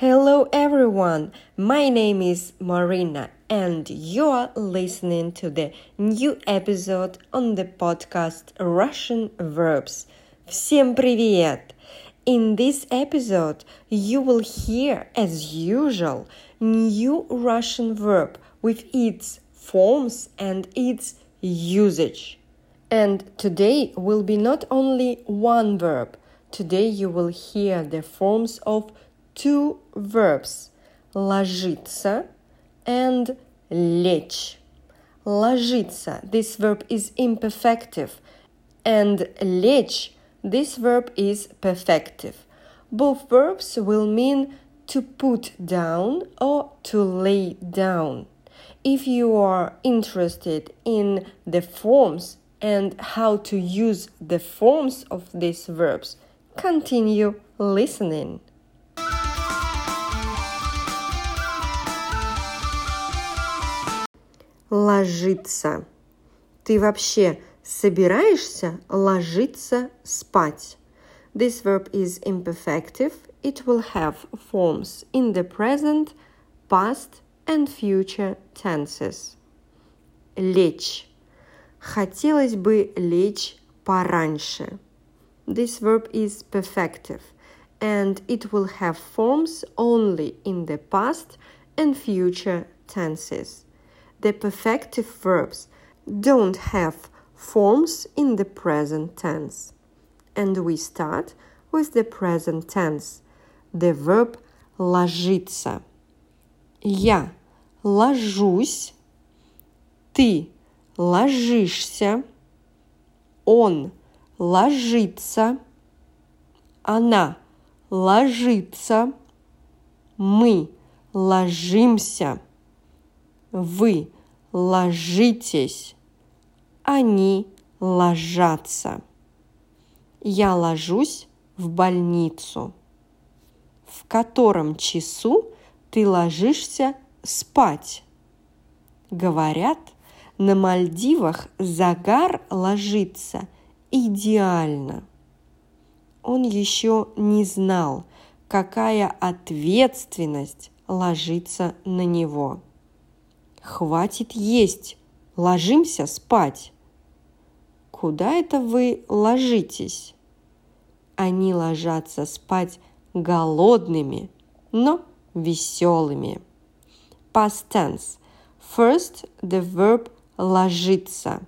Hello everyone, my name is Marina and you're listening to the new episode on the podcast Russian Verbs. Всем привет! In this episode, you will hear, as usual, new Russian verb with its forms and its usage. And today will be not only one verb. Today you will hear the forms of two verbs ложиться and лечь. Ложиться, this verb is imperfective, and лечь, this verb is perfective. Both verbs will mean to put down or to lay down. If you are interested in the forms and how to use the forms of these verbs, continue listening. Ложиться. Ты вообще собираешься ложиться спать? This verb is imperfective. It will have forms in the present, past and future tenses. Лечь. Хотелось бы лечь пораньше. This verb is perfective and it will have forms only in the past and future tenses the perfective verbs don't have forms in the present tense. And we start with the present tense, the verb ложиться. Я ложусь, ты ложишься, он ложится, она ложится, мы ложимся. Вы ложитесь. Они ложатся. Я ложусь в больницу. В котором часу ты ложишься спать? Говорят, на Мальдивах загар ложится идеально. Он еще не знал, какая ответственность ложится на него. Хватит есть, ложимся спать. Куда это вы ложитесь? Они ложатся спать голодными, но веселыми. Past tense. First, the verb ложиться.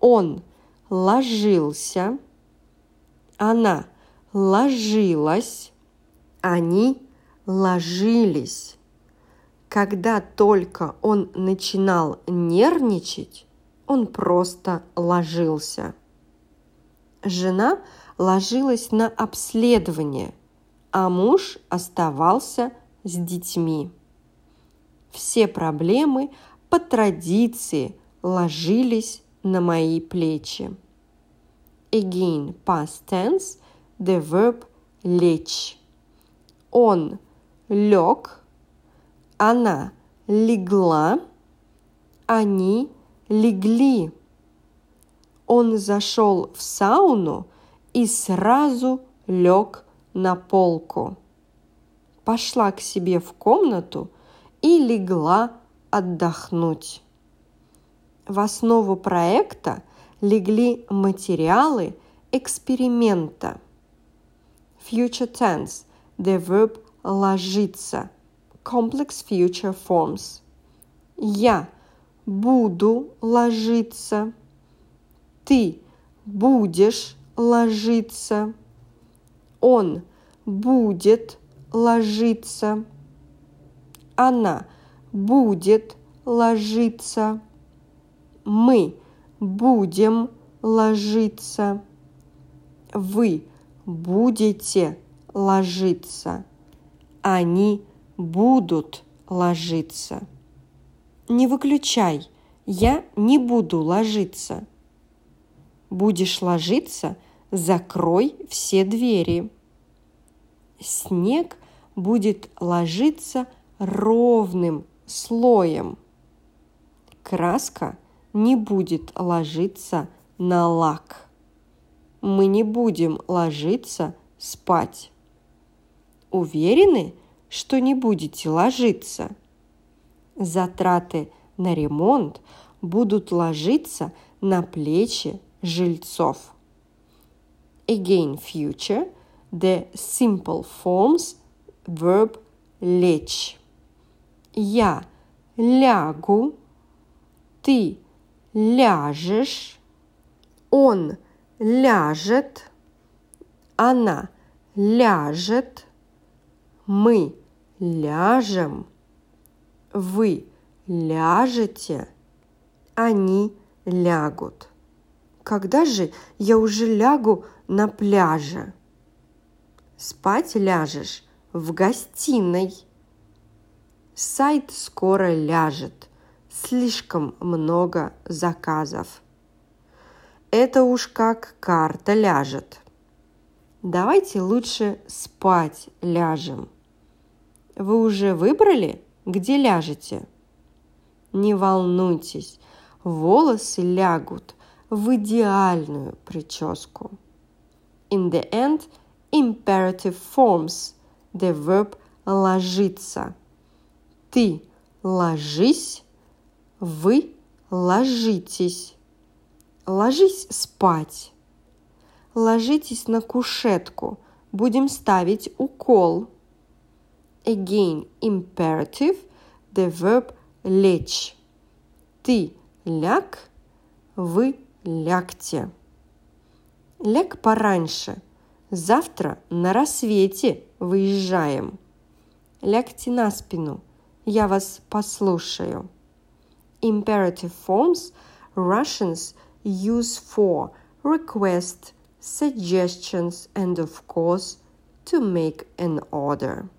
Он ложился, она ложилась, они ложились. Когда только он начинал нервничать, он просто ложился. Жена ложилась на обследование, а муж оставался с детьми. Все проблемы по традиции ложились на мои плечи. Again, past tense, the verb лечь. Он лег – она легла, они легли. Он зашел в сауну и сразу лег на полку. Пошла к себе в комнату и легла отдохнуть. В основу проекта легли материалы эксперимента. Future tense – the verb ложиться – complex future forms. Я буду ложиться. Ты будешь ложиться. Он будет ложиться. Она будет ложиться. Мы будем ложиться. Вы будете ложиться. Они будут ложиться. Не выключай, я не буду ложиться. Будешь ложиться, закрой все двери. Снег будет ложиться ровным слоем. Краска не будет ложиться на лак. Мы не будем ложиться спать. Уверены, что не будете ложиться. Затраты на ремонт будут ложиться на плечи жильцов. Again, future, the simple forms verb лечь. Я лягу, ты ляжешь, он ляжет, она ляжет, мы ляжем, вы ляжете, они лягут. Когда же я уже лягу на пляже? Спать ляжешь в гостиной. Сайт скоро ляжет. Слишком много заказов. Это уж как карта ляжет. Давайте лучше спать ляжем. Вы уже выбрали, где ляжете? Не волнуйтесь, волосы лягут в идеальную прическу. In the end, imperative forms the verb ложиться. Ты ложись, вы ложитесь. Ложись спать. Ложитесь на кушетку. Будем ставить укол. Again, imperative, the verb лечь. Ты ляг, вы лягте. Ляг пораньше. Завтра на рассвете выезжаем. Лягте на спину. Я вас послушаю. Imperative forms Russians use for request, suggestions, and of course to make an order.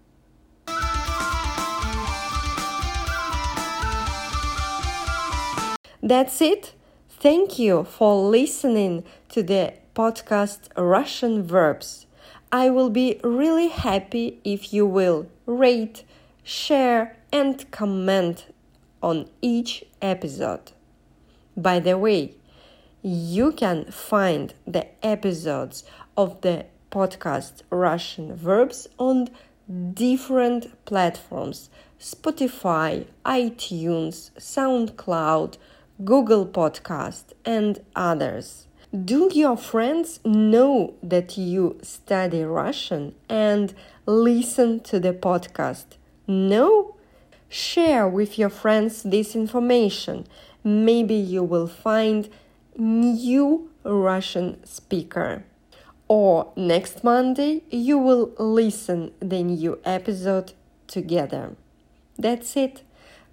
That's it. Thank you for listening to the podcast Russian Verbs. I will be really happy if you will rate, share, and comment on each episode. By the way, you can find the episodes of the podcast Russian Verbs on different platforms Spotify, iTunes, SoundCloud, Google Podcast, and others. Do your friends know that you study Russian and listen to the podcast? No? Share with your friends this information. Maybe you will find new Russian speaker. Or next Monday you will listen the new episode together. That's it.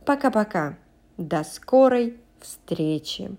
Пока-пока. До скорой встречи!